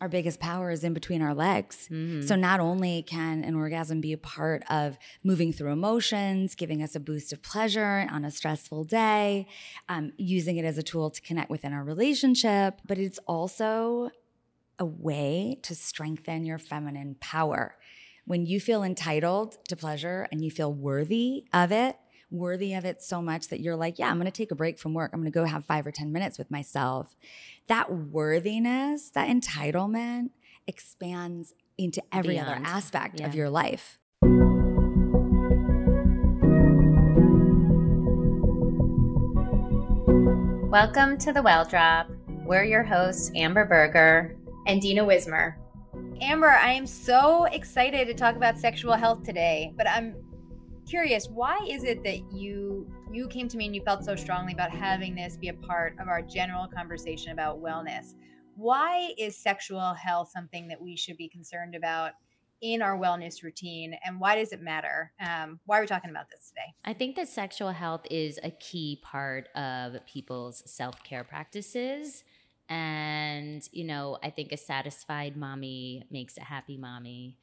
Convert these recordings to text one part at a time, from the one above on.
our biggest power is in between our legs. Mhm. So not only can an orgasm be a part of moving through emotions, giving us a boost of pleasure on a stressful day, um, using it as a tool to connect within our relationship, but it's also a way to strengthen your feminine power. When you feel entitled to pleasure and you feel worthy of it, worthy of it so much that you're like, yeah, I'm going to take a break from work. I'm going to go have five or 10 minutes with myself. That worthiness, that entitlement expands into every other Beyond. aspect of your life. Welcome to the Well Drop. We're your hosts, Amber Berger. and Dina Wizmur. Amber, I am so excited to talk about sexual health today, but I'm curious, why is it that you you came to me and you felt so strongly about having this be a part of our general conversation about wellness? Why is sexual health something that we should be concerned about in our wellness routine, and why does it matter? Um, why are we talking about this today? I think that sexual health is a key part of people's self care practices. And, you know, I think a satisfied mommy makes a happy mommy.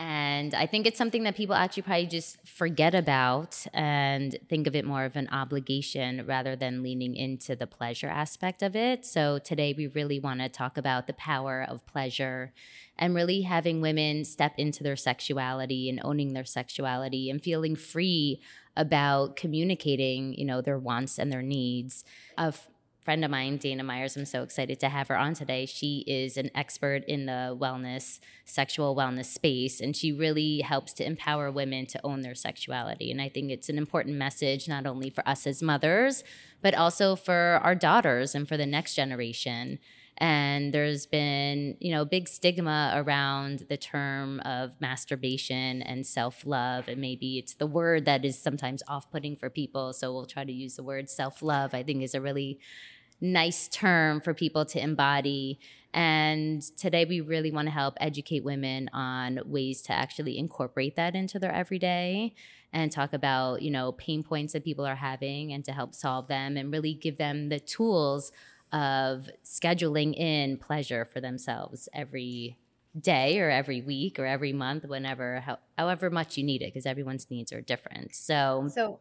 And I think it's something that people actually probably just forget about and think of it more of an obligation rather than leaning into the pleasure aspect of it. So today we really want to talk about the power of pleasure and really having women step into their sexuality and owning their sexuality and feeling free about communicating, you know, their wants and their needs. A f- friend of mine, Dana Myers, I'm so excited to have her on today. She is an expert in the wellness, sexual wellness space, and she really helps to empower women to own their sexuality. And I think it's an important message, not only for us as mothers, but also for our daughters and for the next generation and there's been you know big stigma around the term of masturbation and self-love and maybe it's the word that is sometimes off-putting for people so we'll try to use the word self-love i think is a really nice term for people to embody. And today we really want to help educate women on ways to actually incorporate that into their everyday and talk about you know pain points that people are having and to help solve them and really give them the tools of scheduling in pleasure for themselves every day or every week or every month whenever how, however much you need it because everyone's needs are different. So So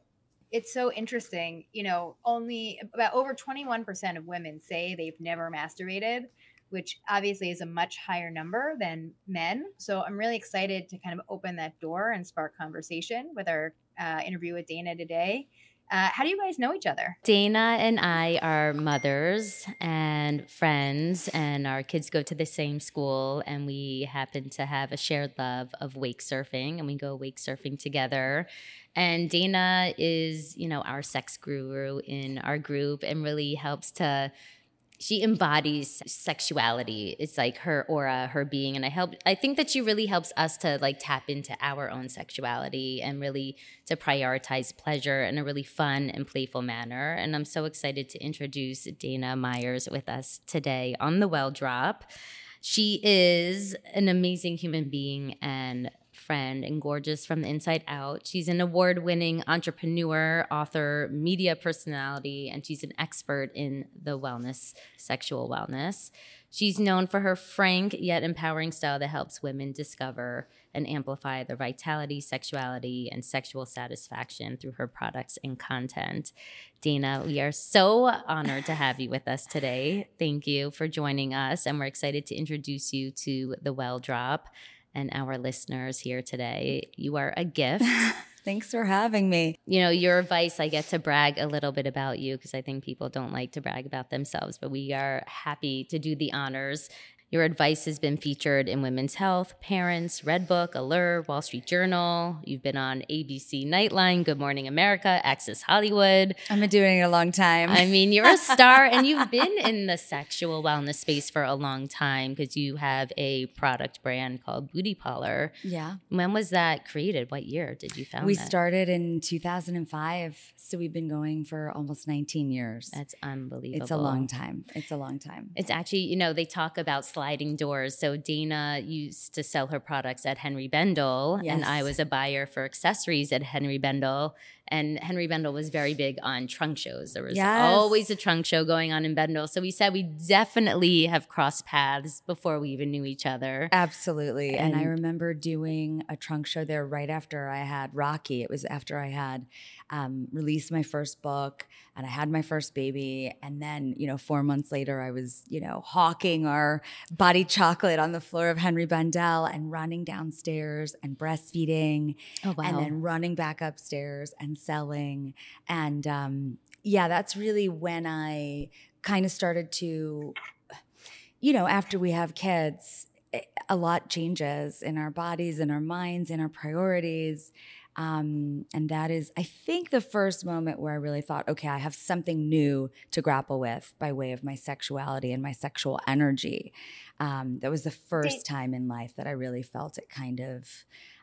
it's so interesting. You know, only about over 21% of women say they've never masturbated, which obviously is a much higher number than men. So I'm really excited to kind of open that door and spark conversation with our uh, interview with Dana today. Uh, how do you guys know each other? Dana and I are mothers and friends, and our kids go to the same school. And we happen to have a shared love of wake surfing, and we go wake surfing together. And Dana is, you know, our sex guru in our group and really helps to she embodies sexuality. It's like her aura her being and i help i think that she really helps us to like tap into our own sexuality and really to prioritize pleasure in a really fun and playful manner. And i'm so excited to introduce dana myers with us today on the well drop. She is an amazing human being and friend and gorgeous from the inside out. She's an award winning entrepreneur, author, media personality, and she's an expert in the wellness, sexual wellness. She's known for her frank yet empowering style that helps women discover and amplify their vitality, sexuality, and sexual satisfaction through her products and content. Dana, we are so honored to have you with us today. Thank you for joining us, and we're excited to introduce you to the Well Drop and our listeners here today. Mm-hmm. You are a gift. Thanks for having me. you know, your advice, I get to brag a little bit about you because I think people don't like to brag about themselves, but we are happy to do the honors. Your advice has been featured in Women's Health, Parents, Redbook, Allure, Wall Street Journal. You've been on ABC Nightline, Good Morning America, Access Hollywood. I've been doing it a long time. I mean, you're a star and you've been in the sexual wellness space for a long time because you have a product brand called Booty Parlor. yeah. When was that created? What year did you found it? We that? started in 2005, so we've been going for almost 19 years. That's unbelievable. It's a long time. It's a long time. It's actually, you know, they talk about sliding doors. So Dana used to sell her products at Henri Bendel, and I was a buyer for accessories at Henri Bendel. And Henri Bendel was very big on trunk shows. There was Yes. always a trunk show going on in Bendel. So we said we definitely have crossed paths before we even knew each other. Absolutely. And, I remember doing a trunk show there right after I had Rocky. It was after I had um, released my first book and I had my first baby. And then, you know, four months later, I was, you know, hawking our body chocolate on the floor of Henri Bendel and running downstairs and breastfeeding Oh wow. and then running back upstairs and selling. And um, yeah, that's really when I kind of started to, you know, after we have kids, eh, a lot changes in our bodies, in our minds, in our priorities. Um, and that is, I think, the first moment where I really thought, okay, I have something new to grapple with by way of my sexuality and my sexual energy. Um, that was the first time in life that I really felt it kind of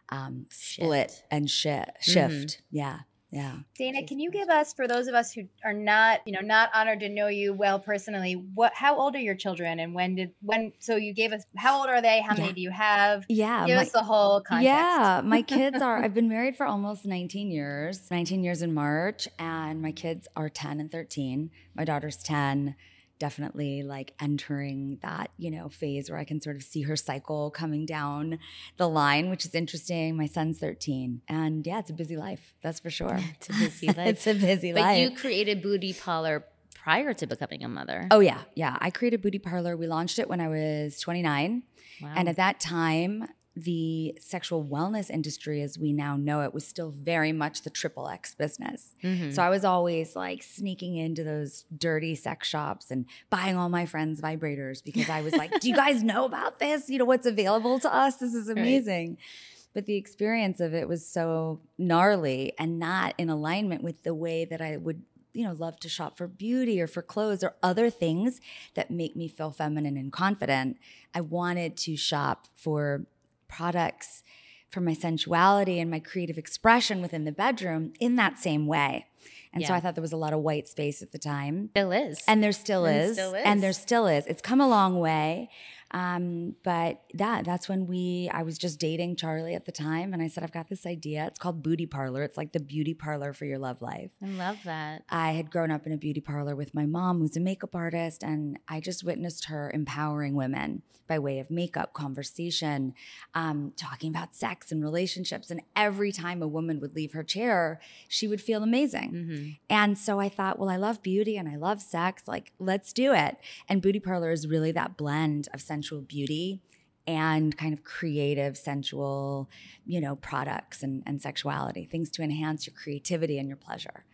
um, split and shi- shift. Yeah, yeah. Dana, can you give us, for those of us who are not, you know, not honored to know you well personally, what, how old are your children, and when did, when? So you gave us, how old are they? How many do you have? Yeah, Give my- us the whole context. Yeah, my kids are. I've been married for almost 19 years, 19 years in March, and my kids are 10 and 13. My daughter's 10, definitely like entering that, you know, phase where I can sort of see her cycle coming down the line, which is interesting. My son's 13. And yeah, it's a busy life, that's for sure. It's a busy life. it's a busy but life. you created Booty Parlor prior to becoming a mother. Oh yeah, yeah. I created Booty Parlor. We launched it when I was 29. wow. And at that time, the sexual wellness industry, as we now know it, was still very much the triple X business. Mhm. So I was always like sneaking into those dirty sex shops and buying all my friends vibrators because I was like, do you guys know about this? You know, what's available to us? This is amazing. But the experience of it was so gnarly and not in alignment with the way that I would, you know, love to shop for beauty or for clothes or other things that make me feel feminine and confident. I wanted to shop for products for my sensuality and my creative expression within the bedroom in that same way. And so I thought there was a lot of white space at the time. still is. And there still And is. still And there still is. It's come a long way. Um, but that that's when we I was just dating Charlie at the time and I said, I've got this idea. It's called Booty Parlor. It's like the beauty parlor for your love life. I love that. I had grown up in a beauty parlor with my mom, who's a makeup artist, and I just witnessed her empowering women by way of makeup, conversation, um, talking about sex and relationships. And every time a woman would leave her chair, she would feel amazing. hmm And so I thought, well, I love beauty and I love sex. Like, let's do it. And Booty Parlor is really that blend of sensual beauty and kind of creative, sensual, you know, products and, and sexuality, things to enhance your creativity and your pleasure.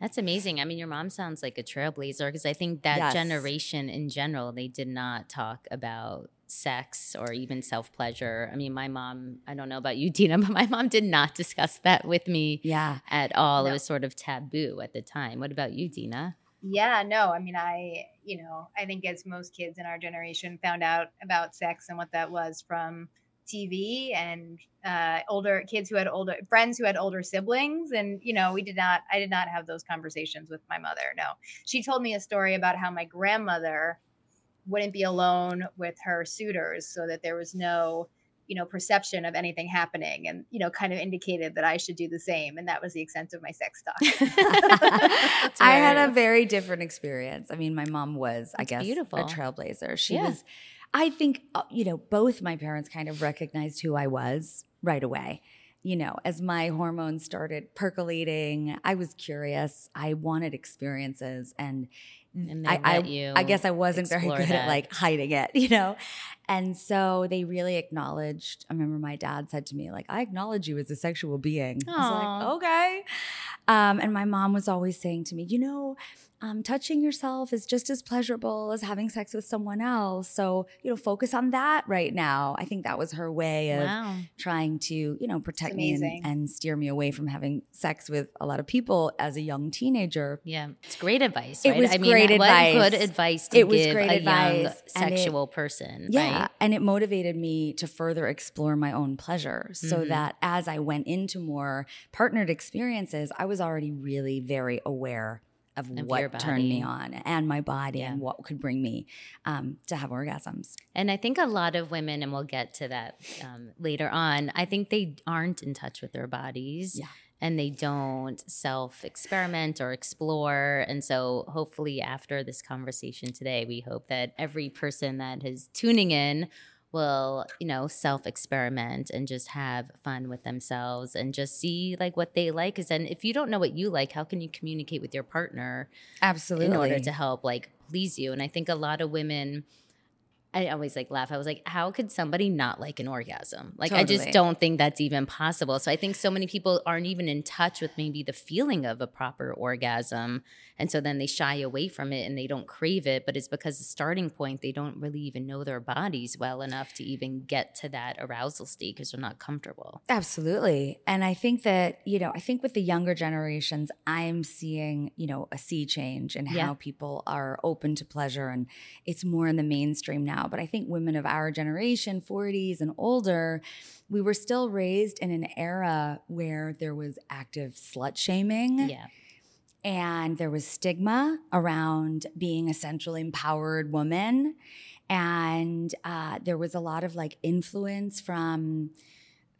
That's amazing. I mean, your mom sounds like a trailblazer because I think that Yes. generation in general, they did not talk about sex or even self pleasure. I mean, my mom, I don't know about you, Dina, but my mom did not discuss that with me Yeah. at all. It was sort of taboo at the time. What about you, Dina? Yeah, no, I mean, I, you know, I think as most kids in our generation found out about sex and what that was from TV and uh, older kids who had older friends who had older siblings. And, you know, we did not, I did not have those conversations with my mother. No. She told me a story about how my grandmother wouldn't be alone with her suitors so that there was no, you know, perception of anything happening and, you know, kind of indicated that I should do the same. And that was the extent of my sex talk. I had a very different experience. I mean, my mom was, I guess, beautiful. a trailblazer. She Yeah. was, I think, uh, you know, both my parents kind of recognized who I was right away. You know, as my hormones started percolating, I was curious. I wanted experiences, and, And I, I, I guess I wasn't very good at like hiding it, you know. And so they really acknowledged. I remember my dad said to me, like, "I acknowledge you as a sexual being." I was like, "Okay." Um, and my mom was always saying to me, you know, um, touching yourself is just as pleasurable as having sex with someone else. So, you know, focus on that right now. I think that was her way of Wow. trying to, you know, protect me and, and steer me away from having sex with a lot of people as a young teenager. Yeah, it's great advice. It was I mean, great what advice. good advice to It was give great a young advice, it- sexual person. Yeah. right? And it motivated me to further explore my own pleasure so Mhm. that as I went into more partnered experiences, I was already really very aware of, Of what turned me on and my body Yeah. and what could bring me um, to have orgasms. And I think a lot of women, and we'll get to that um, later on, I think they aren't in touch with their bodies. Yeah. And they don't self experiment or explore. And so, hopefully, after this conversation today, we hope that every person that is tuning in will you know self experiment and just have fun with themselves and just see like what they like because then if you don't know what you like how can you communicate with your partner absolutely in order to help like please you and i think a lot of women I always like laugh. I was like, how could somebody not like an orgasm? Like, totally. I just don't think that's even possible. So I think so many people aren't even in touch with maybe the feeling of a proper orgasm. And so then they shy away from it and they don't crave it. But it's because the starting point, they don't really even know their bodies well enough to even get to that arousal state because they're not comfortable. Absolutely. And I think that, you know, I think with the younger generations, I'm seeing, you know, a sea change in yeah. how people are open to pleasure. And it's more in the mainstream now. But I think women of our generation, 40s and older, we were still raised in an era where there was active slut shaming. Yeah. and there was stigma around being a centrally empowered woman. And uh, there was a lot of like influence from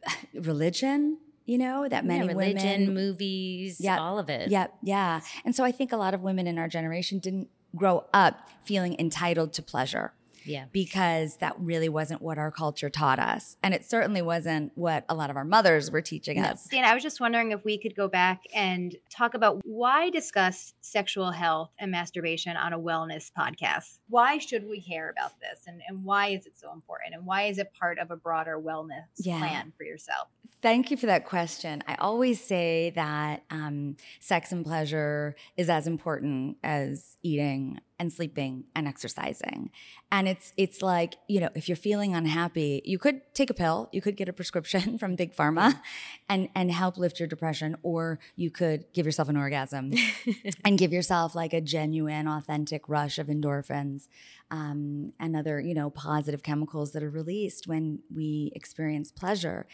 religion you know that many yeah, religion women, movies yep, all of it. Yep. Yeah. And so i think a lot of women in our generation didn't grow up feeling entitled to pleasure yeah. Because that really wasn't what our culture taught us. And it certainly wasn't what a lot of our mothers were teaching us. Dan, I was just wondering if we could go back and talk about why discuss sexual health and masturbation on a wellness podcast. Why should we care about this? And, and why is it so important? And why is it part of a broader wellness yeah. plan for yourself? Thank you for that question. I always say that um, sex and pleasure is as important as eating and sleeping and exercising. And it's it's like, you know, if you're feeling unhappy, you could take a pill, you could get a prescription from Big Pharma and and help lift your depression or you could give yourself an orgasm and give yourself like a genuine authentic rush of endorphins um, and other, you know, positive chemicals that are released when we experience pleasure.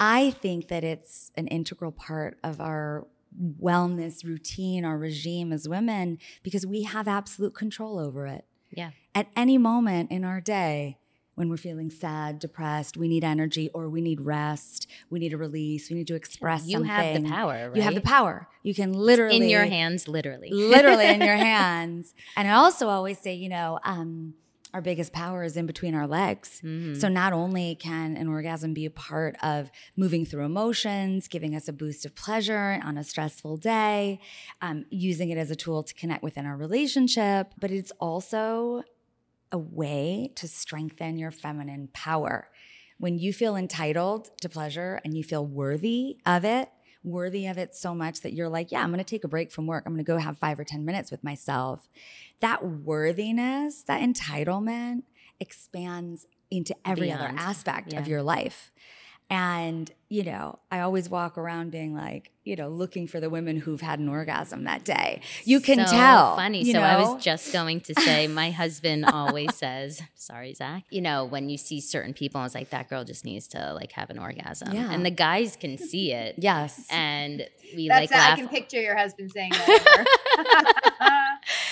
I think that it's an integral part of our wellness routine, our regime as women, because we have absolute control over it. Yeah. At any moment in our day, when we're feeling sad, depressed, we need energy or we need rest, we need a release, we need to express you something. have the power, right? You have the power. You can literally in your hands, literally. Literally in your hands. And I also always say, you know, um, our biggest power is in between our legs. Mm-hmm. So not only can an orgasm be a part of moving through emotions, giving us a boost of pleasure on a stressful day, um, using it as a tool to connect within our relationship, but it's also a way to strengthen your feminine power. When you feel entitled to pleasure and you feel worthy of it, worthy of it so much that you're like, yeah, I'm going to take a break from work. I'm going to go have five or 10 minutes with myself. That worthiness, that entitlement expands into every Beyond. other aspect yeah. of your life. And, you know, I always walk around being like, you know, looking for the women who've had an orgasm that day. You can so tell. Funny. So know? I was just going to say, my husband always says, sorry, Zach, you know, when you see certain people, it's like, that girl just needs to like have an orgasm. Yeah. And the guys can see it. Yes. And we That's like, laugh. I can picture your husband saying that.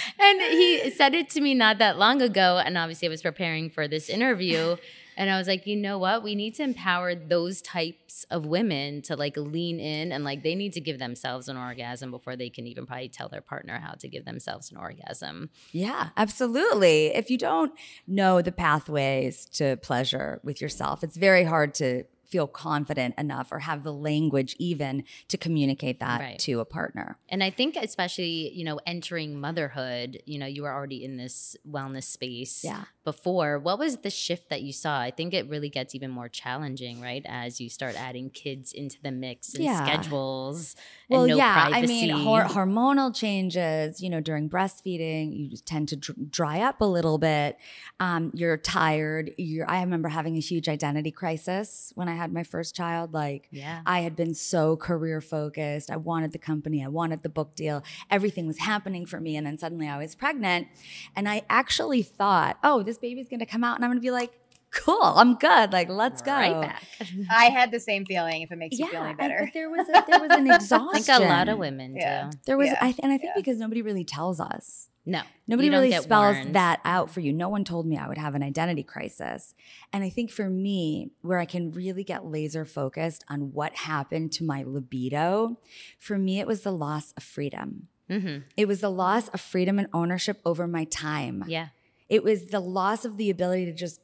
and he said it to me not that long ago. And obviously I was preparing for this interview. And I was like, you know what? We need to empower those types of women to like lean in and like they need to give themselves an orgasm before they can even probably tell their partner how to give themselves an orgasm. Yeah, absolutely. If you don't know the pathways to pleasure with yourself, it's very hard to feel confident enough or have the language even to communicate that right. to a partner. And I think especially, you know, entering motherhood, you know, you are already in this wellness space yeah. Before. What was the shift that you saw? I think it really gets even more challenging, right? As you start adding kids into the mix and yeah. schedules. Well, no yeah, privacy. I mean, hor- hormonal changes, you know, during breastfeeding, you tend to dr- dry up a little bit. Um, you're tired. You're, I remember having a huge identity crisis when I had my first child, like yeah. I had been so career focused. I wanted the company, I wanted the book deal. Everything was happening for me. And then suddenly I was pregnant. And I actually thought, oh, this baby's gonna come out and I'm gonna be like, cool, I'm good. Like, let's go. Right back. I had the same feeling. If it makes you feel any better. but there was a, there was an I exhaustion. think a lot of women Yeah. do. There was, Yeah, I th- and I think yeah. because nobody really tells us. No. Nobody you really spells warned. that out for you. No one told me I would have an identity crisis. And I think for me, where I can really get laser focused on what happened to my libido, for me, it was the loss of freedom. Mm-hmm. It was the loss of freedom and ownership over my time. Yeah. It was the loss of the ability to just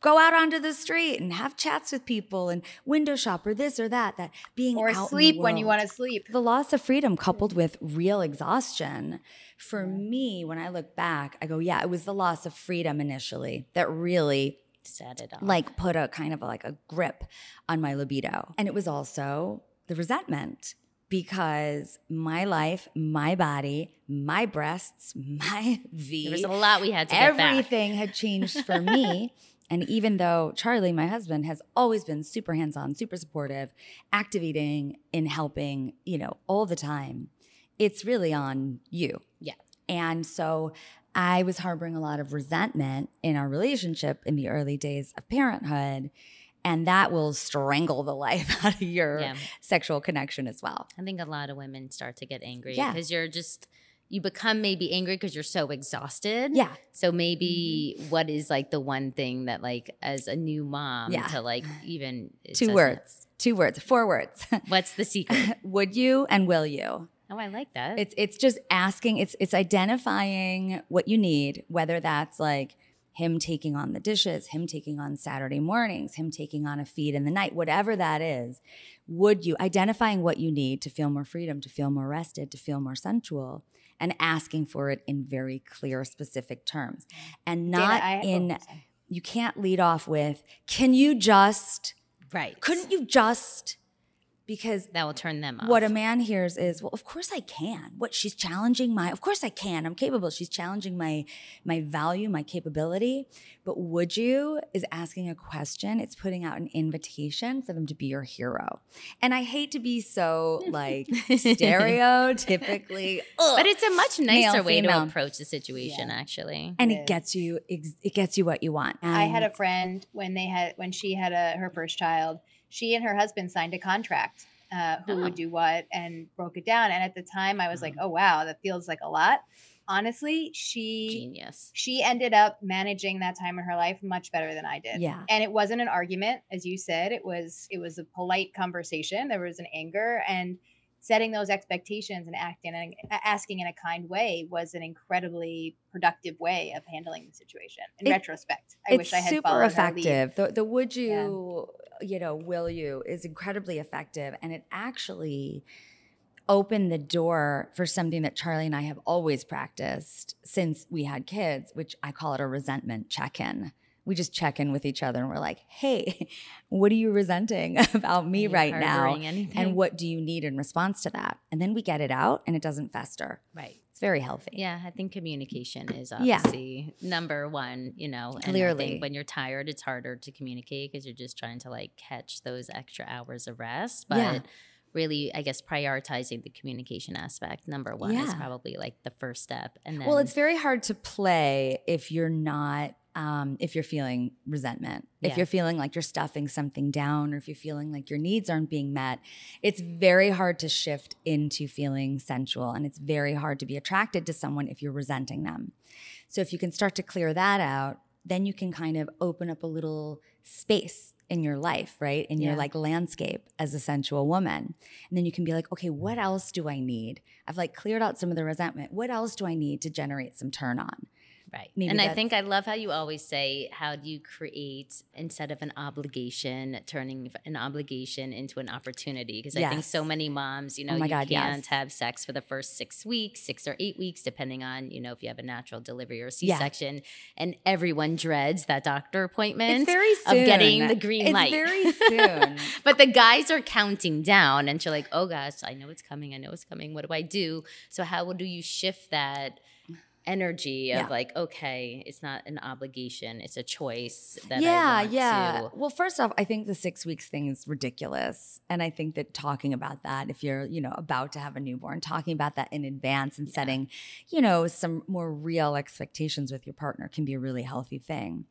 go out onto the street and have chats with people and window shop or this or that. That being or out sleep when you want to sleep. the loss of freedom coupled mm-hmm. with real exhaustion for me when i look back i go yeah it was the loss of freedom initially that really Set it off. like put a kind of like a grip on my libido and it was also the resentment because my life my body my breasts my v there was a lot we had to get back. everything had changed for me. And even though Charlie, my husband, has always been super hands on, super supportive, activating in helping, you know, all the time, it's really on you. Yeah. And so I was harboring a lot of resentment in our relationship in the early days of parenthood. And that will strangle the life out of your Yeah. sexual connection as well. I think a lot of women start to get angry Yeah. because you're just you become maybe angry because you're so exhausted. Yeah. So maybe mm-hmm. what is like the one thing that like as a new mom Yeah. to like even Two words, two words, four words. What's the secret? Would you and will you? oh, I like that. It's it's just asking. It's it's identifying what you need, whether that's like him taking on the dishes, him taking on Saturday mornings, him taking on a feed in the night, whatever that is. Would you identifying what you need to feel more freedom, to feel more rested, to feel more sensual, and asking for it in very clear, specific terms, and Dana, not I- oh, in. sorry. You can't lead off with, "Can you just?" right. Couldn't you just? Because that will turn them off. what a man hears is, well, of course I can. What she's challenging my, of course I can. I'm capable. She's challenging my my value, my capability. But would you is asking a question. It's putting out an invitation for them to be your hero. And I hate to be so like stereotypically, but it's a much nicer Male, way female. to approach the situation, actually. and It it is. gets you it gets you what you want. I had a friend when they had when she had a her first child. She and her husband signed a contract. Uh, who Oh. would do what and broke it down. And at the time, I was like, "Oh wow, that feels like a lot." Honestly, she Genius. she ended up managing that time in her life much better than I did. Yeah. And it wasn't an argument, as you said. It was it was a polite conversation. There was an anger and setting those expectations and acting and asking in a kind way was an incredibly productive way of handling the situation. In It- retrospect, I it's wish I had super followed her lead. effective. The, the would you, you know, will you is incredibly effective, and it actually opened the door for something that Charlie and I have always practiced since we had kids, which I call it a resentment check-in. We just check in with each other and we're like, "Hey, what are you resenting about me right now?" anything? And what do you need in response to that? And then we get it out, and it doesn't fester. Right. It's very healthy. Yeah, I think communication is Yeah. obviously number one, you know. Clearly. when you're tired, it's harder to communicate because you're just trying to like catch those extra hours of rest. But Yeah. really, I guess prioritizing the communication aspect, number one, is probably like the first step. And then, Well, it's very hard to play if you're not, um, if you're feeling resentment, if you're feeling like you're stuffing something down, or if you're feeling like your needs aren't being met. It's very hard to shift into feeling sensual, and it's very hard to be attracted to someone if you're resenting them. So if you can start to clear that out, then you can kind of open up a little space in your life, right? In your like landscape as a sensual woman. And then you can be like, okay, what else do I need? I've like cleared out some of the resentment. What else do I need to generate some turn on? Right. Maybe and I think I love how you always say, how do you create instead of an obligation, turning an obligation into an opportunity? Because I think so many moms, you oh know, Oh you God, can't yes. have sex for the first six weeks, six or eight weeks, depending on, you know, if you have a natural delivery or Yeah. C-section. And everyone dreads that doctor appointment. It's very soon. of getting the green it's light. very soon. But the guys are counting down, and you're like, oh gosh, I know it's coming. I know it's coming. What do I do? So, how do you shift that energy of Yeah. like, okay, it's not an obligation, it's a choice that yeah, I want yeah. to. Well, first off, I think the six weeks thing is ridiculous, and I think that talking about that, if you're, you know, about to have a newborn, talking about that in advance and Yeah. setting, you know, some more real expectations with your partner can be a really healthy thing.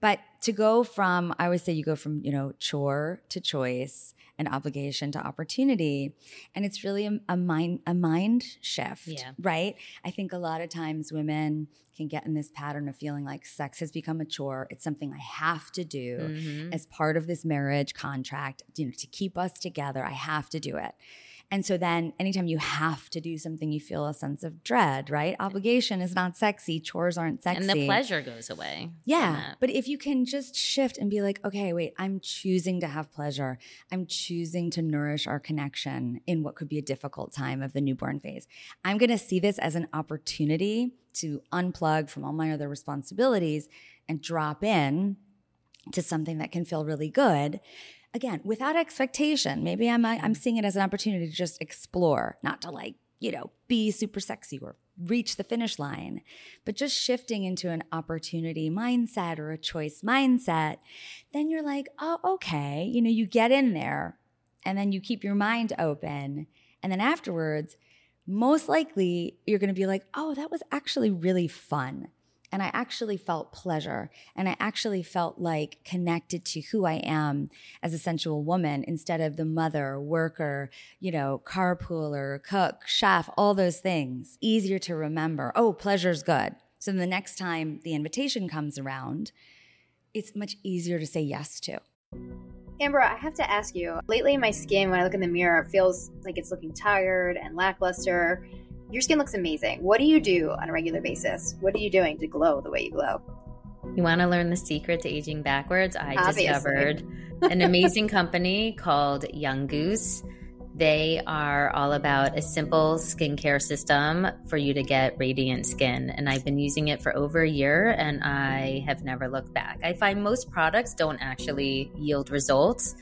But to go from, I always say you go from, you know, chore to choice and obligation to opportunity. And it's really a, a mind a mind shift. Yeah. Right. I think a lot of times women can get in this pattern of feeling like sex has become a chore. It's something I have to do Mhm. as part of this marriage contract, you know, to keep us together. I have to do it. And so then anytime you have to do something, you feel a sense of dread, right? Obligation is not sexy, chores aren't sexy. And the pleasure goes away. Yeah. But if you can just shift and be like, okay, wait, I'm choosing to have pleasure. I'm choosing to nourish our connection in what could be a difficult time of the newborn phase. I'm going to see this as an opportunity to unplug from all my other responsibilities and drop in to something that can feel really good. Again, without expectation. Maybe I'm I'm seeing it as an opportunity to just explore, not to like, you know, be super sexy or reach the finish line, but just shifting into an opportunity mindset or a choice mindset, then you're like, "Oh, okay." You know, you get in there and then you keep your mind open, and then afterwards, most likely you're going to be like, "Oh, that was actually really fun." And I actually felt pleasure. And I actually felt like connected to who I am as a sensual woman instead of the mother, worker, you know, carpooler, cook, chef, all those things. Easier to remember. Oh, pleasure's good. So the next time the invitation comes around, it's much easier to say yes to. Amber, I have to ask you. Lately, my skin, when I look in the mirror, it feels like it's looking tired and lackluster. Your skin looks amazing. What do you do on a regular basis? What are you doing to glow the way you glow? You want to learn the secret to aging backwards? I Obviously. discovered an amazing company called Young Goose. They are all about a simple skincare system for you to get radiant skin. And I've been using it for over a year and I have never looked back. I find most products don't actually yield results.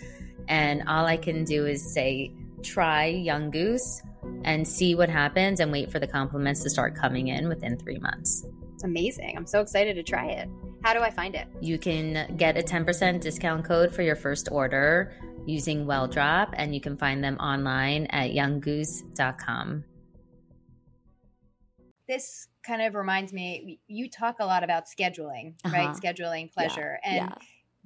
And all I can do is say, try Young Goose and see what happens and wait for the compliments to start coming in within three months. It's amazing. I'm so excited to try it. How do I find it? You can get a 10% discount code for your first order using WellDrop, and you can find them online at younggoose.com. This kind of reminds me, you talk a lot about scheduling, right? Uh-huh. Scheduling pleasure. And yeah.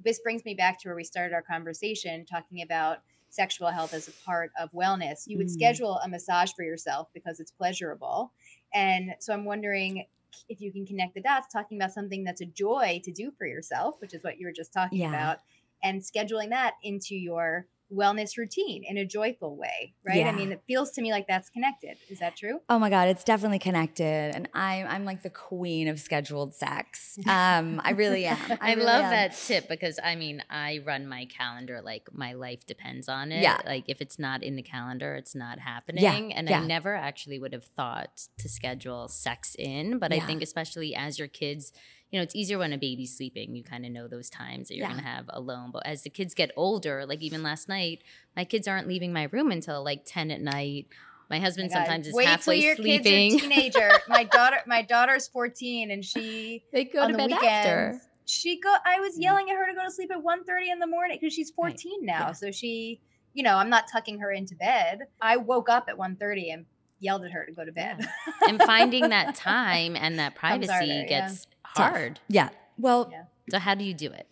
this brings me back to where we started our conversation talking about sexual health as a part of wellness. You would Mm. schedule a massage for yourself because it's pleasurable. And so I'm wondering if you can connect the dots talking about something that's a joy to do for yourself, which is what you were just talking Yeah. about, and scheduling that into your wellness routine in a joyful way, right? I mean, it feels to me like that's connected. Is that true? Oh my God, it's definitely connected. And I'm I'm like the queen of scheduled sex. Um, I really am. I, really love am. that tip because I mean, I run my calendar like my life depends on it. Yeah. Like if it's not in the calendar, it's not happening. Yeah. and yeah. I never actually would have thought to schedule sex in. But I think, especially as your kids, you know, it's easier when a baby's sleeping. You kind of know those times that you're Yeah. going to have alone. But as the kids get older, like even last night, my kids aren't leaving my room until like 10 at night. My husband Oh my sometimes is Wait halfway till your sleeping. kids are teenager. my daughter, my daughter's 14, and she they go on to the bed weekends. after. She go. I was yelling at her to go to sleep at 1.30 in the morning because she's 14 now. Yeah. So she, you know, I'm not tucking her into bed. I woke up at 1.30 and yelled at her to go to bed. and finding that time and that privacy harder, yeah. Gets Tough. hard. Yeah. Well, Yeah. So how do you do it?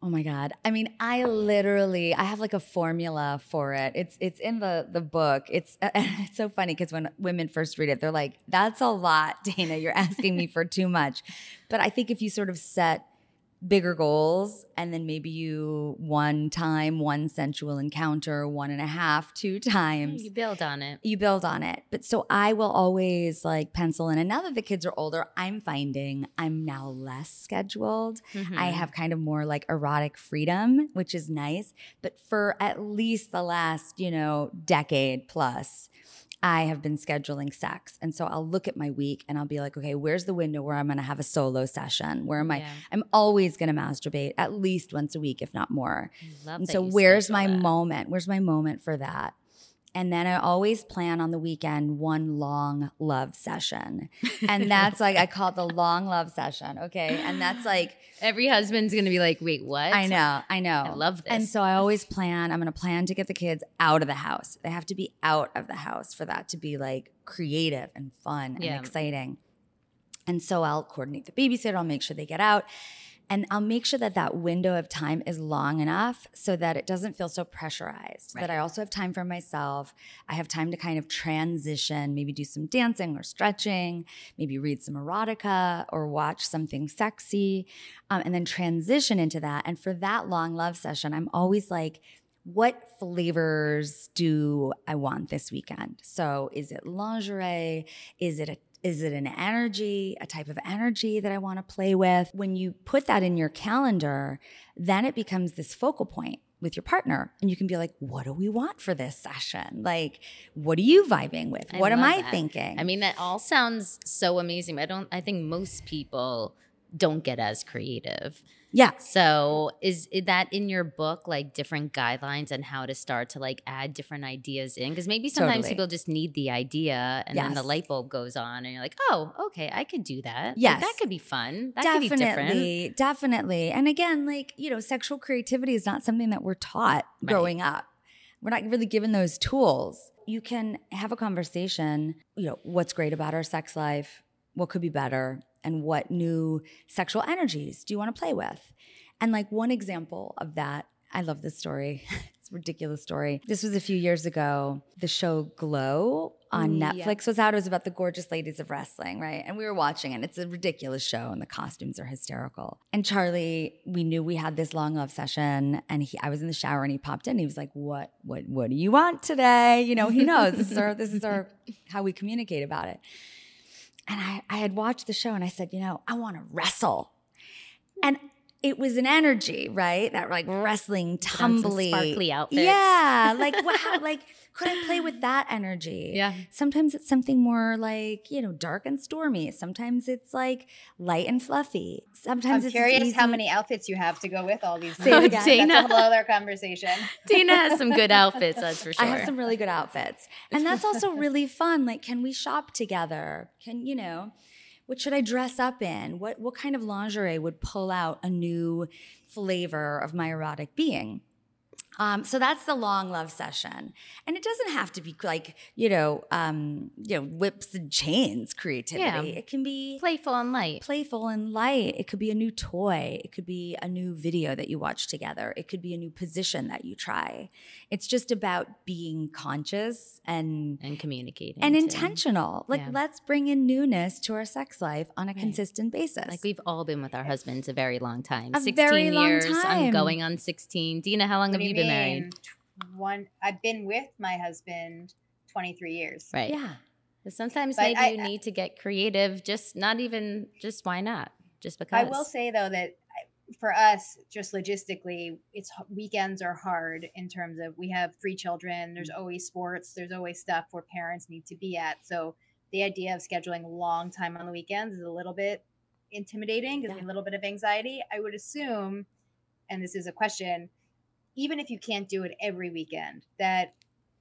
Oh my god. I mean, I literally I have like a formula for it. It's it's in the the book. It's it's so funny cuz when women first read it, they're like, "That's a lot, Dana. You're asking me for too much." But I think if you sort of set bigger goals and then maybe you one time, one sensual encounter, one and a half, two times, You build on it. you build on it. But so I will always like pencil in. And now that the kids are older, I'm finding I'm now less scheduled. I Mhm. have kind of more like erotic freedom, which is nice. But for at least the last, you know, decade plus, I have been scheduling sex. And so I'll look at my week and I'll be like, okay, where's the window where I'm going to have a solo session? Where am I? Yeah. I'm always going to masturbate at least once a week, if not more. I love And that so where's my that. moment? Where's my moment for that? And then I always plan on the weekend one long love session. And that's like I call it the long love session, okay? And that's like Every husband's gonna be like, "Wait, what?" I know, I know. I love this. And so I always plan, I'm going to plan to get the kids out of the house. They have to be out of the house for that to be like creative and fun Yeah. and exciting. And so I'll coordinate the babysitter, I'll make sure they get out. And I'll make sure that that window of time is long enough so that it doesn't feel so pressurized. Right. That I also have time for myself. I have time to kind of transition, maybe do some dancing or stretching, maybe read some erotica or watch something sexy, um, and then transition into that. And for that long love session, I'm always like, what flavors do I want this weekend? So is it lingerie? Is it a is it an energy, a type of energy that I want to play with? When you put that in your calendar, then it becomes this focal point with your partner. And you can be like, what do we want for this session? Like, what are you vibing with? I what am I that. thinking? I mean, that all sounds so amazing. I don't. I think most people don't get as creative. Yeah. So is is that in your book, like different guidelines on how to start to like add different ideas in? Because maybe sometimes Totally. people just need the idea, and then the light bulb goes on, and you're like, oh, okay, I could do that. Like, Yes. that could be fun. That could be different. definitely, definitely. And again, like, you know, sexual creativity is not something that we're taught Right. growing up. We're not really given those tools. You can have a conversation, you know, what's great about our sex life, what could be better, and what new sexual energies do you want to play with? And like one example of that, I love this story. it's a ridiculous story. This was a few years ago. The show Glow on Mm, yeah. Netflix was out. It was about the gorgeous ladies of wrestling, right? And we were watching it. It's a ridiculous show, and the costumes are hysterical. And Charlie, we knew we had this long love session, and he, I was in the shower, and he popped in. He was like, "What, what, what do you want today?" You know, he knows this is our, this is our, how we communicate about it. And I, I had watched the show, and I said, "You know, I want to wrestle," and it was an energy, right? That like wrestling, Put on some tumbly, sparkly outfits. Yeah, like wow, like could I play with that energy? Yeah. Sometimes it's something more like, you know, dark and stormy. Sometimes it's like light and fluffy. Sometimes I'm curious how many outfits you have to go with all these. Things. again. Dana. That's a whole other conversation. Tina has some good outfits, that's for sure. I have some really good outfits. And that's also really fun. Like, can we shop together? Can, you know, what should I dress up in? What what kind of lingerie would pull out a new flavor of my erotic being? Um, so that's the long love session, and it doesn't have to be like you know, um, you know, whips and chains creativity. Yeah. It can be playful and light. playful and light. It could be a new toy. It could be a new video that you watch together. It could be a new position that you try. It's just about being conscious and and communicating and too. intentional. Like Yeah. let's bring in newness to our sex life on a Right. consistent basis. Like we've all been with our husbands a very long time. A 16 very long years. time. I'm going on 16. Dina, how long What have you you been married? One. I've been with my husband 23 years. Right. yeah. But sometimes But maybe I- you need to get creative. Just not even, just why not? Just because. I will say though that I- for us, just logistically, it's weekends are hard in terms of we have three children. There's mm. always sports. There's always stuff where parents need to be at. So the idea of scheduling long time on the weekends is a little bit intimidating, Yeah. a little bit of anxiety. I would assume, and this is a question, even if you can't do it every weekend, that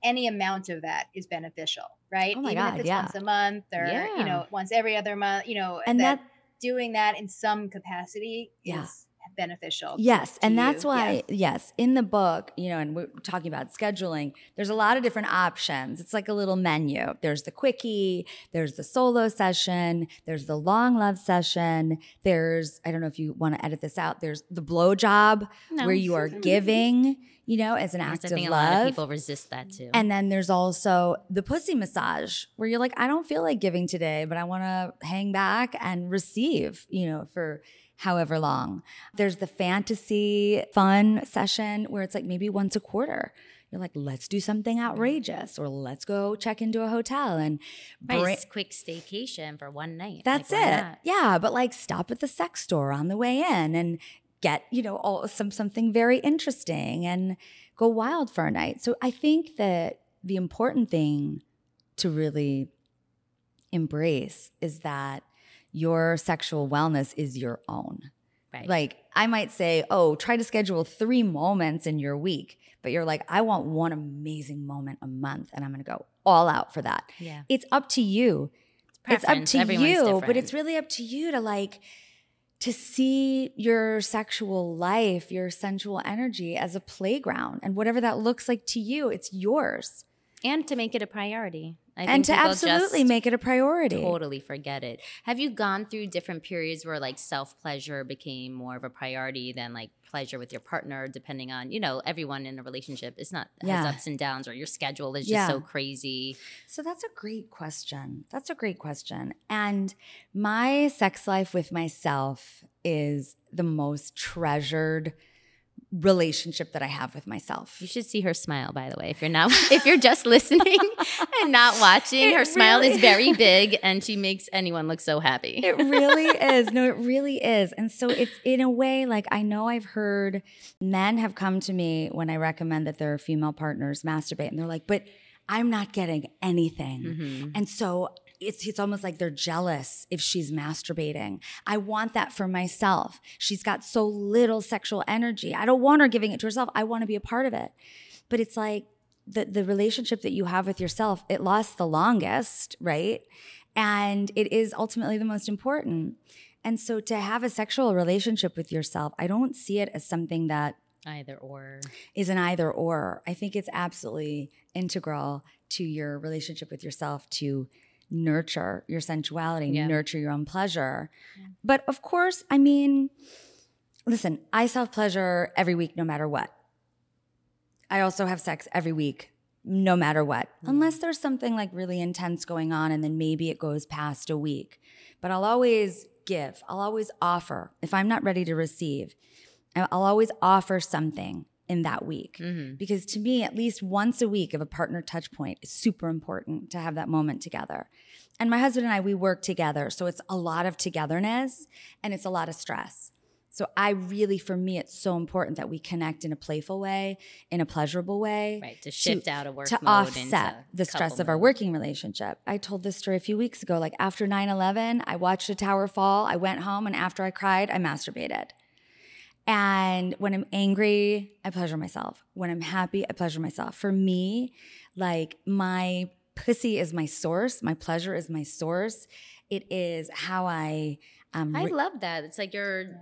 any amount of that is beneficial, right? Oh my even God, if it's yeah. once a month or Yeah. you know once every other month, you know, And that doing that in some capacity Yeah. is beneficial. Yes, to and that's you. why Yes. yes. in the book, you know, and we're talking about scheduling, there's a lot of different options. It's like a little menu. There's the quickie, there's the solo session, there's the long love session, there's I don't know if you want to edit this out, there's the blow job No. where you are giving, you know, as an Yes, act I of think a lot of love. people resist that too. And then there's also the pussy massage where you're like, I don't feel like giving today, but I want to hang back and receive, you know, for however long. There's the fantasy fun session where it's like maybe once a quarter. You're like, let's do something outrageous or let's go check into a hotel and bring. nice quick staycation for one night. That's Like, it. not? Yeah, but like stop at the sex store on the way in and get, you know, all some something very interesting and go wild for a night. So I think that the important thing to really embrace is that your sexual wellness is your own. Right. Like I might say, "Oh, try to schedule 3 moments in your week." But you're like, "I want one amazing moment a month and I'm going to go all out for that." yeah. It's up to you it's up to Everyone's you but it's really up to you to like to see your sexual life your sensual energy as a playground and whatever that looks like to you it's yours and to make it a priority. I and to absolutely make it a priority. totally forget it. Have you gone through different periods where like self pleasure became more of a priority than like pleasure with your partner, depending on you know everyone in a relationship is not Yeah. has ups and downs or your schedule is just Yeah. so crazy. So that's a great question. That's a great question. And my sex life with myself is the most treasured relationship that I have with myself. You should see her smile, by the way. If you're not, if you're just listening and not watching, It her smile really- is very big, and she makes anyone look so happy. It really is. No, it really is. And so it's in a way like I know I've heard men have come to me when I recommend that their female partners masturbate and they're like, "But I'm not getting anything." Mhm. And so it's it's almost like they're jealous if she's masturbating. I want that for myself. She's got so little sexual energy. I don't want her giving it to herself. I want to be a part of it. But it's like the the relationship that you have with yourself, it lasts the longest, right? And it is ultimately the most important. And so to have a sexual relationship with yourself, I don't see it as something that Either or. is an either or. I think it's absolutely integral to your relationship with yourself to nurture your sensuality, Yeah. nurture your own pleasure. But of course, I mean, listen, I self pleasure every week, no matter what. I also have sex every week, no matter what, unless there's something like really intense going on and then maybe it goes past a week. But I'll always give, I'll always offer. If I'm not ready to receive, I'll always offer something in that week. hmm Because to me, at least once a week of a partner touch point is super important to have that moment together. And my husband and I, we work together. So it's a lot of togetherness and it's a lot of stress. So I really, for me, it's so important that we connect in a playful way, in a pleasurable way. Right. To shift out of work To mode offset the stress couple of our working relationship. I told this story a few weeks ago. Like after 9 11, I watched a tower fall. I went home, and after I cried, I masturbated. And when I'm angry, I pleasure myself. When I'm happy, I pleasure myself. For me, like my pussy is my source, my pleasure is my source. It is how I. Um, I love that. It's like you're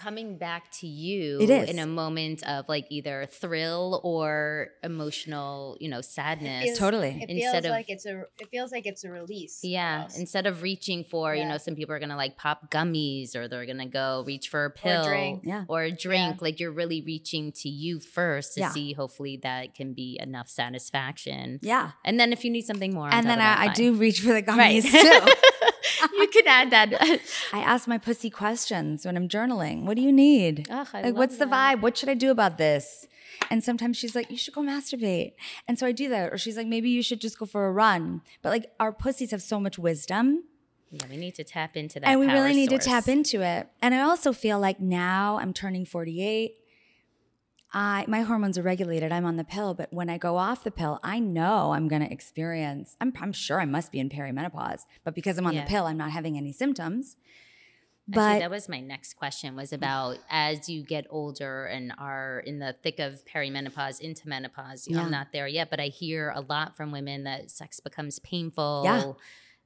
coming back to you It is. in a moment of like either thrill or emotional, you know, sadness. feels- Totally. It Instead feels of- like it's a. It feels like it's a release. Yeah, almost. instead of reaching for, you know, some people are gonna like pop gummies or they're gonna go reach for a pill drink. Yeah. or a drink. Like you're really reaching to you first to Yeah. see hopefully that can be enough satisfaction. yeah. And then if you need something more, And then I, I do reach for the right gummies too. you can add that. I ask my pussy questions when I'm journaling. What do you need? Ugh, like, what's the vibe? What should I do about this? And sometimes she's like, you should go masturbate. And so I do that. Or she's like, maybe you should just go for a run. But like, our pussies have so much wisdom. Yeah, we need to tap into that. and we really need source. to tap into it. And I also feel like now I'm turning 48. I my hormones are regulated. I'm on the pill, but when I go off the pill, I know I'm going to experience. I'm, I'm sure I must be in perimenopause, but because I'm on Yeah. the pill, I'm not having any symptoms. Actually, But that was my next question was about as you get older and are in the thick of perimenopause into menopause. You know, Yeah. I'm not there yet, but I hear a lot from women that sex becomes painful. Yeah.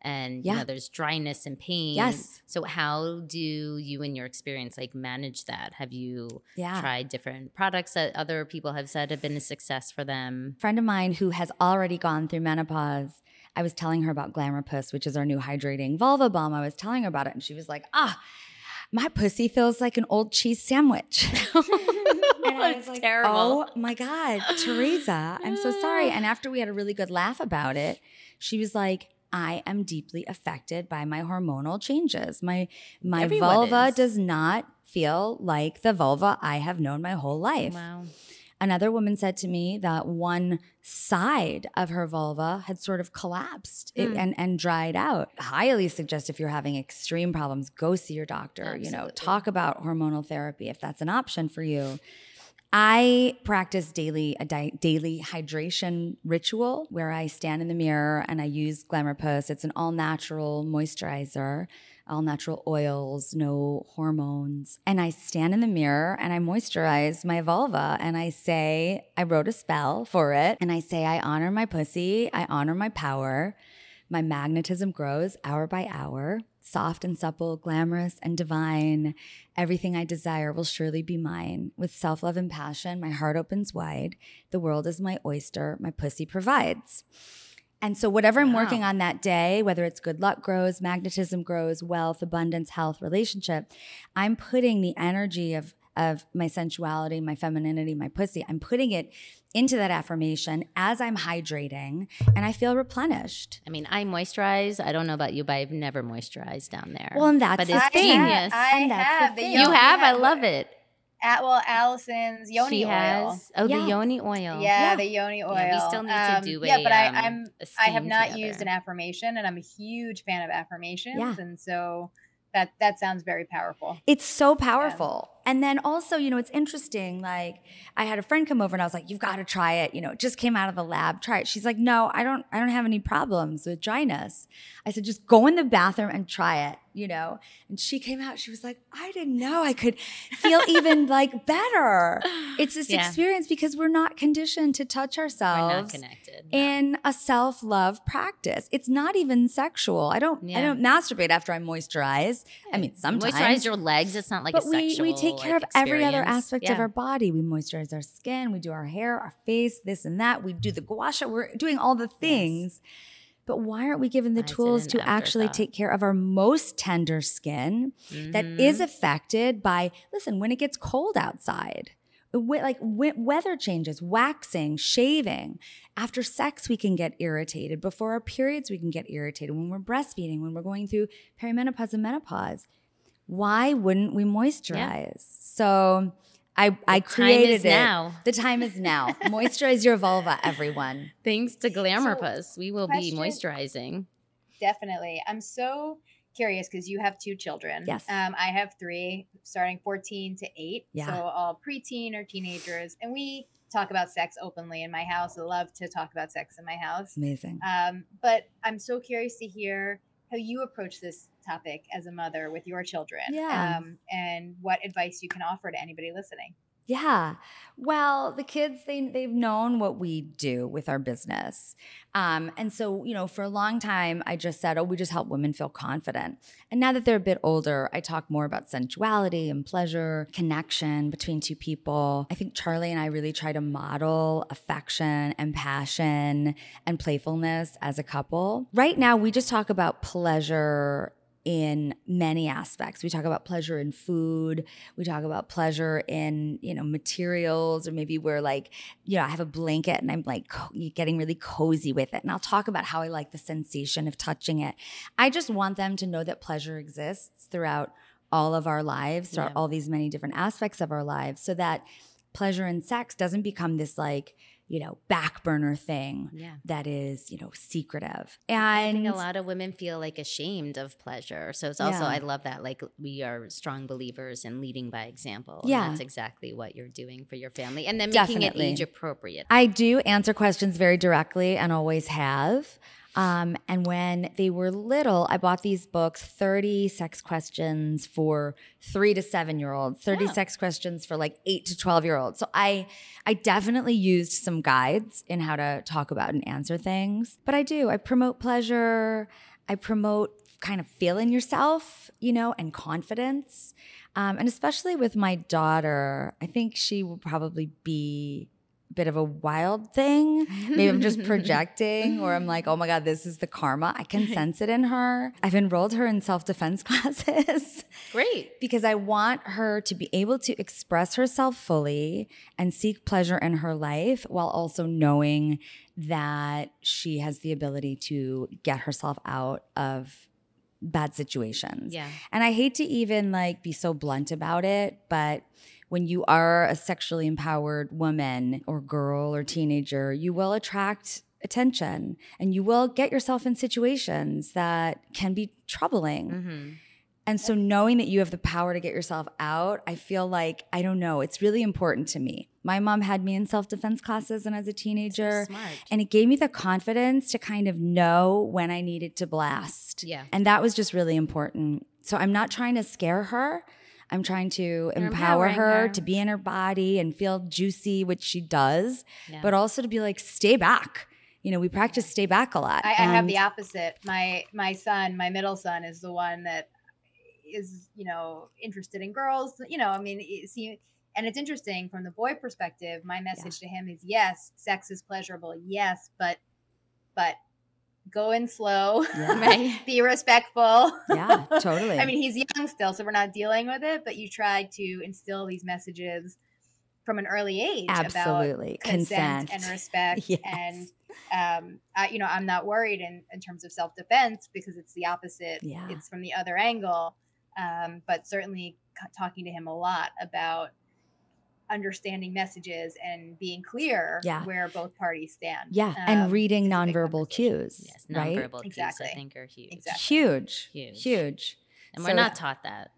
And you Yeah. know, there's dryness and pain. Yes. So how do you in your experience like manage that? Have you yeah, tried different products that other people have said have been a success for them? friend of mine who has already gone through menopause. I was telling her about Glamour Puss, which is our new hydrating vulva balm. I was telling her about it, and she was like, "Ah, my pussy feels like an old cheese sandwich." And I was It's like, terrible. Oh my God, Teresa, I'm so sorry. And after we had a really good laugh about it, she was like, I am deeply affected by my hormonal changes. My my Everyone vulva is. does not feel like the vulva I have known my whole life. Wow. Another woman said to me that one side of her vulva had sort of collapsed it- Mm. and, and dried out. Highly suggest if you're having extreme problems, go see your doctor. You know, talk about hormonal therapy if that's an option for you. I practice daily a di- daily hydration ritual where I stand in the mirror and I use Glamour Puss. It's an all natural moisturizer, all natural oils, no hormones. And I stand in the mirror and I moisturize my vulva and I say I wrote a spell for it and I say I honor my pussy, I honor my power. My magnetism grows hour by hour, soft and supple, glamorous and divine. Everything I desire will surely be mine. With self love and passion, my heart opens wide. The world is my oyster, my pussy provides. And so, whatever I'm Wow. working on that day, whether it's good luck grows, magnetism grows, wealth, abundance, health, relationship, I'm putting the energy of of my sensuality, my femininity, my pussy. I'm putting it into that affirmation as I'm hydrating, and I feel replenished. I mean, I moisturize. I don't know about you, but I've never moisturized down there. Well, and that's but the it's I thing. genius. Have, I And that's the have the thing. you have. I love it. At, well, Allison's yoni she oil. has. Oh, Yeah. the yoni oil. Yeah, Yeah. the yoni oil. Yeah, we still need Um, to do a. yeah, but I, um, I'm a I have not together. used an affirmation, and I'm a huge fan of affirmations, Yeah. and so that that sounds very powerful. It's so powerful. And then also, you know, it's interesting. Like, I had a friend come over and I was like, "You've got to try it." You know, it just came out of the lab. Try it. She's like, "No, I don't. I don't have any problems with dryness." I said, "Just go in the bathroom and try it." You know. And she came out. She was like, "I didn't know I could feel even like better." It's this Yeah. experience because we're not conditioned to touch ourselves. We're not connected. no. in a self-love practice. It's not even sexual. I don't. Yeah. I don't masturbate after I moisturize. I mean, sometimes moisturize your legs. It's not like but a we, sexual. we take care like, of every other aspect of our body. We moisturize our skin, we do our hair, our face, this and that. We do the gua sha. We're doing all the things. But why aren't we given the tools to actually take care of our most tender skin that Mhm. is affected by, listen, when it gets cold outside? Like weather changes, waxing, shaving. After sex, we can get irritated. Before our periods, we can get irritated. When we're breastfeeding, when we're going through perimenopause and menopause, why wouldn't we moisturize? So I I The time created is it. now. The time is now. Moisturize your vulva, everyone. Thanks to Glamour Puss, we will question- be moisturizing. Definitely, I'm so curious because you have two children. Yes. um, I have three, starting 14 to eight. Yeah. So all preteen or teenagers, and we talk about sex openly in my house. I love to talk about sex in my house. Amazing. Um, but I'm so curious to hear how you approach this topic as a mother with your children. Yeah. Um, and what advice you can offer to anybody listening. Yeah. Well, the kids they they've known what we do with our business. Um, and so, you know, for a long time I just said, "Oh, we just help women feel confident." And now that they're a bit older, I talk more about sensuality and pleasure, connection between two people. I think Charlie and I really try to model affection and passion and playfulness as a couple. Right now, we just talk about pleasure in many aspects. We talk about pleasure in food. We talk about pleasure in, you know, materials, or maybe we're like, you know, I have a blanket and I'm like co- getting really cozy with it. And I'll talk about how I like the sensation of touching it. I just want them to know that pleasure exists throughout all of our lives, throughout Yeah. all these many different aspects of our lives, so that pleasure in sex doesn't become this like, you know, back burner thing Yeah. that is, you know, secretive. And a lot of women feel like ashamed of pleasure. So it's also, Yeah. I love that. Like, we are strong believers in leading by example. And Yeah. that's exactly what you're doing for your family. And then making Definitely. it age appropriate. I do answer questions very directly and always have. Um, and when they were little, I bought these books 30 sex questions for three to seven year olds, 30 Wow. sex questions for like eight to 12 year olds. So I, I definitely used some guides in how to talk about and answer things. But I do, I promote pleasure, I promote kind of feeling yourself, you know, and confidence. Um, and especially with my daughter, I think she will probably be bit of a wild thing. Maybe I'm just projecting, or I'm like, oh my God, this is the karma. I can sense it in her. I've enrolled her in self defense classes Great. because I want her to be able to express herself fully and seek pleasure in her life while also knowing that she has the ability to get herself out of bad situations. Yeah. And I hate to even like be so blunt about it, but when you are a sexually empowered woman or girl or teenager, you will attract attention and you will get yourself in situations that can be troubling. hmm And so knowing that you have the power to get yourself out, I feel like I don't know, it's really important to me. My mom had me in self-defense classes and as a teenager. Smart. And it gave me the confidence to kind of know when I needed to blast. Yeah. And that was just really important. So I'm not trying to scare her. I'm trying to You're empower her, her. to be in her body and feel juicy, which she does, Yeah. but also to be like, stay back. You know, we practice stay back a lot. I, I have the opposite. My my son, my middle son, is the one that is you know interested in girls. You know, I mean, it- see, and it's interesting from the boy perspective. My message to him is yes, sex is pleasurable, yes, but but go in slow, Yeah. Right. be respectful. Yeah, totally. I mean, he's young still, so we're not dealing with it, but you try to instill these messages from an early age about Absolutely. consent, Consent. and respect Yes. and um I, you know i'm not worried in, in terms of self-defense because it's the opposite Yeah. it's from the other angle um but certainly c- talking to him a lot about understanding messages and being clear Yeah. where both parties stand yeah, Um, and reading it's a big nonverbal cues. Yes, right? nonverbal cues Exactly. I think are huge. Exactly. Huge, Huge. huge. And we're So- not taught that.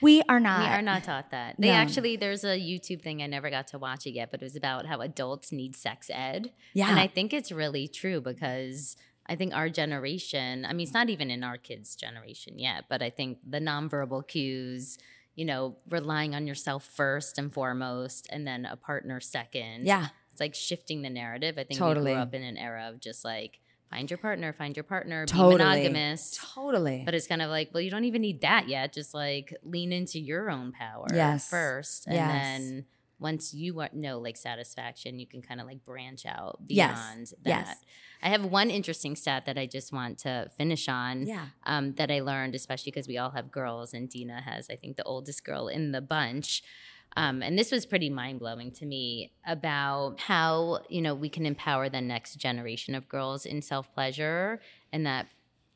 We are not. we are not taught that. They No. actually, there's a YouTube thing. I never got to watch it yet, but it was about how adults need sex ed. Yeah. And I think it's really true because I think our generation, I mean, it's not even in our kids' generation yet, but I think the nonverbal cues, you know, relying on yourself first and foremost, and then a partner second. yeah. It's like shifting the narrative. I think Totally. we grew up in an era of just like, find your partner, find your partner, Totally. be monogamous. Totally. But it's kind of like, well, you don't even need that yet. Just like lean into your own power Yes. first. And Yes. then once you know like satisfaction, you can kind of like branch out Yes. beyond that. Yes. I have one interesting stat that I just want to finish on yeah. um, that I learned, especially because we all have girls, and Dina has, I think, the oldest girl in the bunch. Um, and this was pretty mind blowing to me about how you know we can empower the next generation of girls in self pleasure, and that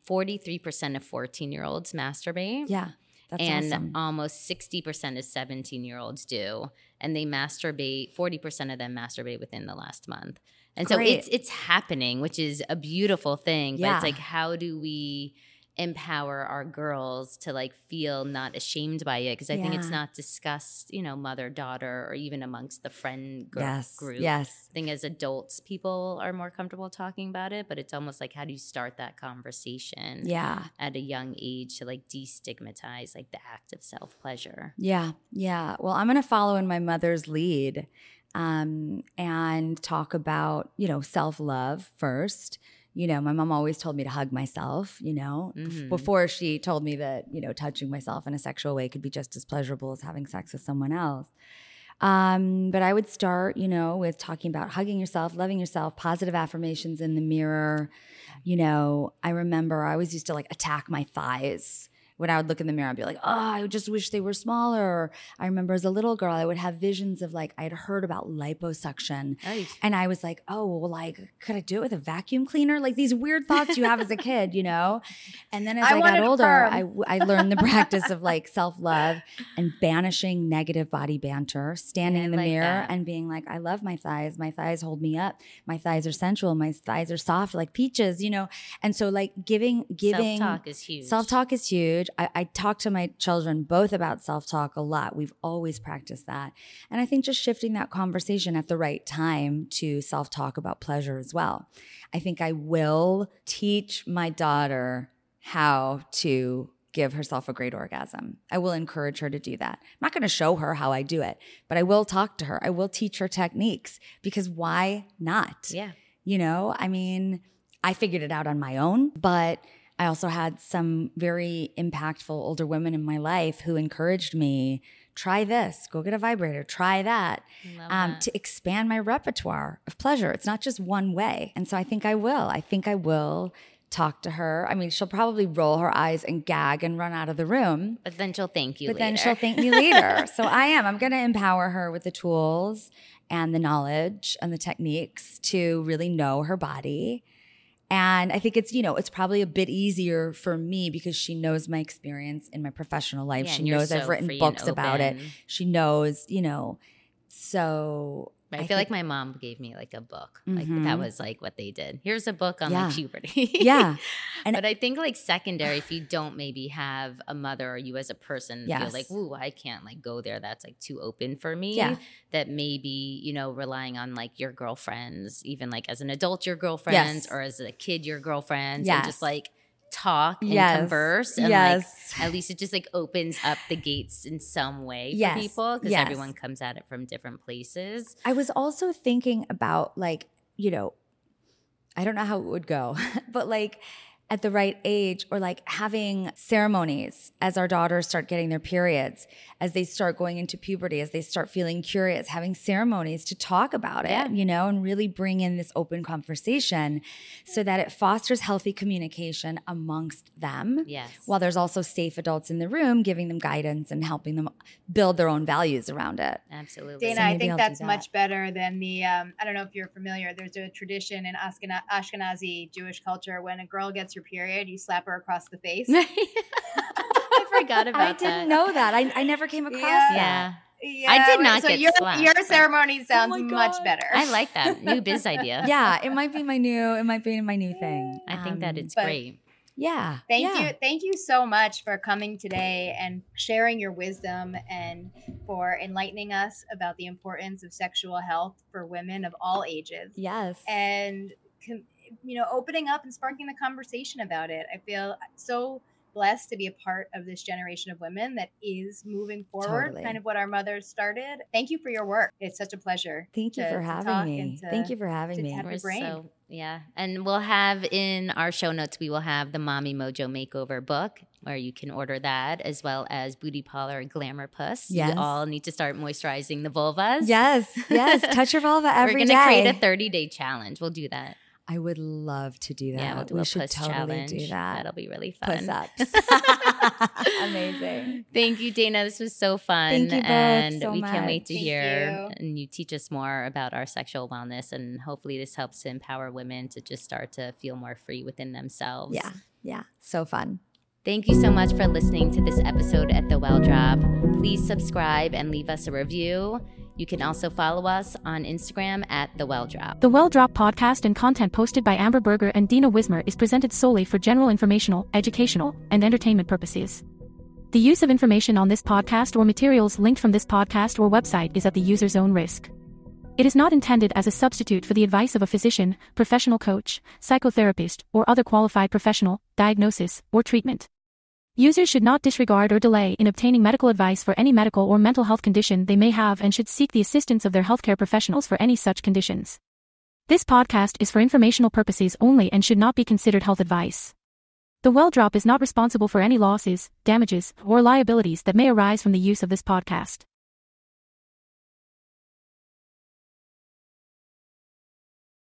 forty three percent of fourteen year olds masturbate, Yeah. That's and awesome. almost sixty percent of seventeen year olds do, and they masturbate. Forty percent of them masturbate within the last month, and so it's it's happening, which is a beautiful thing. But Yeah. it's like, how do we? Empower our girls to like feel not ashamed by it because I think it's not discussed, you know, mother daughter or even amongst the friend gr- yes. group. Yes. I think as adults, people are more comfortable talking about it, but it's almost like how do you start that conversation Yeah. at a young age to like destigmatize like the act of self pleasure? Yeah, yeah. Well, I'm going to follow in my mother's lead um, and talk about, you know, self love first. You know, my mom always told me to hug myself, you know, Mhm. before she told me that, you know, touching myself in a sexual way could be just as pleasurable as having sex with someone else. Um, but I would start, you know, with talking about hugging yourself, loving yourself, positive affirmations in the mirror. You know, I remember I always used to like attack my thighs when I would look in the mirror, I'd be like, oh, I just wish they were smaller. Or I remember as a little girl, I would have visions of like, I'd heard about liposuction. Right. And I was like, oh, well, like, could I do it with a vacuum cleaner? Like these weird thoughts you have as a kid, you know? And then as I I, got older, I, I, I learned the practice of like self love and banishing negative body banter, standing I in the like mirror that. and being like, I love my thighs. My thighs hold me up. My thighs are sensual. My thighs are soft like peaches, you know? And so, like, giving, giving, Self talk is huge. Self talk is huge. I, I talk to my children both about self talk a lot. We've always practiced that. And I think just shifting that conversation at the right time to self talk about pleasure as well. I think I will teach my daughter how to give herself a great orgasm. I will encourage her to do that. I'm not going to show her how I do it, but I will talk to her. I will teach her techniques because why not? Yeah. You know, I mean, I figured it out on my own, but I also had some very impactful older women in my life who encouraged me try this, go get a vibrator, try that, um, that. to expand my repertoire of pleasure. It's not just one way. And so I think I will. I think I will talk to her. I mean, she'll probably roll her eyes and gag and run out of the room. but then she'll thank you But then she'll thank me later. so I am. I'm going to empower her with the tools and the knowledge and the techniques to really know her body. And I think it's, you know, it's probably a bit easier for me because she knows my experience in my professional life. Yeah, she knows I've written books about it. She knows, you know. So I, I feel like my mom gave me like a book. Like that Mhm. was like what they did. Here's a book on Yeah. like puberty. yeah. And- but I think like secondary, if you don't maybe have a mother or you as a person feel like, ooh, I can't like go there. That's like too open for me. Yeah. That maybe, you know, relying on like your girlfriends, even like as an adult, your girlfriends, Yes. or as a kid, your girlfriends, and just like talk and Yes. converse. And like at least it just like opens up the gates in some way for people because Yes. everyone comes at it from different places. I was also thinking about like, you know, I don't know how it would go, but like at the right age or like having ceremonies as our daughters start getting their periods as they start going into puberty as they start feeling curious having ceremonies to talk about it Yeah. you know and really bring in this open conversation so that it fosters healthy communication amongst them Yes. while there's also safe adults in the room giving them guidance and helping them build their own values around it Absolutely. Dana, So I think I'll that's that. much better than the. Um, I don't know if you're familiar. There's a tradition in Ashkenazi Jewish culture when a girl gets her period, you slap her across the face. I forgot about i that. I didn't know that i, I never came across Yeah. that Yeah. Yeah, I did not so get your, slapped, Your ceremony sounds my much better. I like that. New biz idea. yeah it might be my new it might be my new thing I think that Um, it's great. yeah Thank yeah. you. Thank you so much for coming today and sharing your wisdom and for enlightening us about the importance of sexual health for women of all ages. yes And com- you know, opening up and sparking the conversation about it. I feel so blessed to be a part of this generation of women that is moving forward, Totally. kind of what our mothers started. Thank you for your work. It's such a pleasure. Thank you to- for having me. to- Thank you for having me. We're brain. so yeah, and we'll have in our show notes we will have the Mommy Mojo Makeover book where you can order that as well as Booty Parlor and Glamour Puss. Yes. You all need to start moisturizing the vulvas. Yes, yes. Touch your vulva every We're gonna create a 30 day challenge. We'll do that. I would love to do that. Yeah, we'll do we a should puss totally challenge. do that. That'll be really fun. Puss ups. Amazing. Thank you, Dana. This was so fun. Thank you both and so we can't wait to. Thank hear you. and you teach us more about our sexual wellness and hopefully this helps to empower women to just start to feel more free within themselves. Yeah, yeah. So fun. Thank you so much for listening to this episode at The Well Drop. Please subscribe and leave us a review. You can also follow us on Instagram at The Well Drop. The Well Drop podcast and content posted by Amber Berger and Dina Wizmur is presented solely for general informational, educational, and entertainment purposes. The use of information on this podcast or materials linked from this podcast or website is at the user's own risk. It is not intended as a substitute for the advice of a physician, professional coach, psychotherapist, or other qualified professional, diagnosis, or treatment. Users should not disregard or delay in obtaining medical advice for any medical or mental health condition they may have and should seek the assistance of their healthcare professionals for any such conditions. This podcast is for informational purposes only and should not be considered health advice. The Well Drop is not responsible for any losses, damages, or liabilities that may arise from the use of this podcast.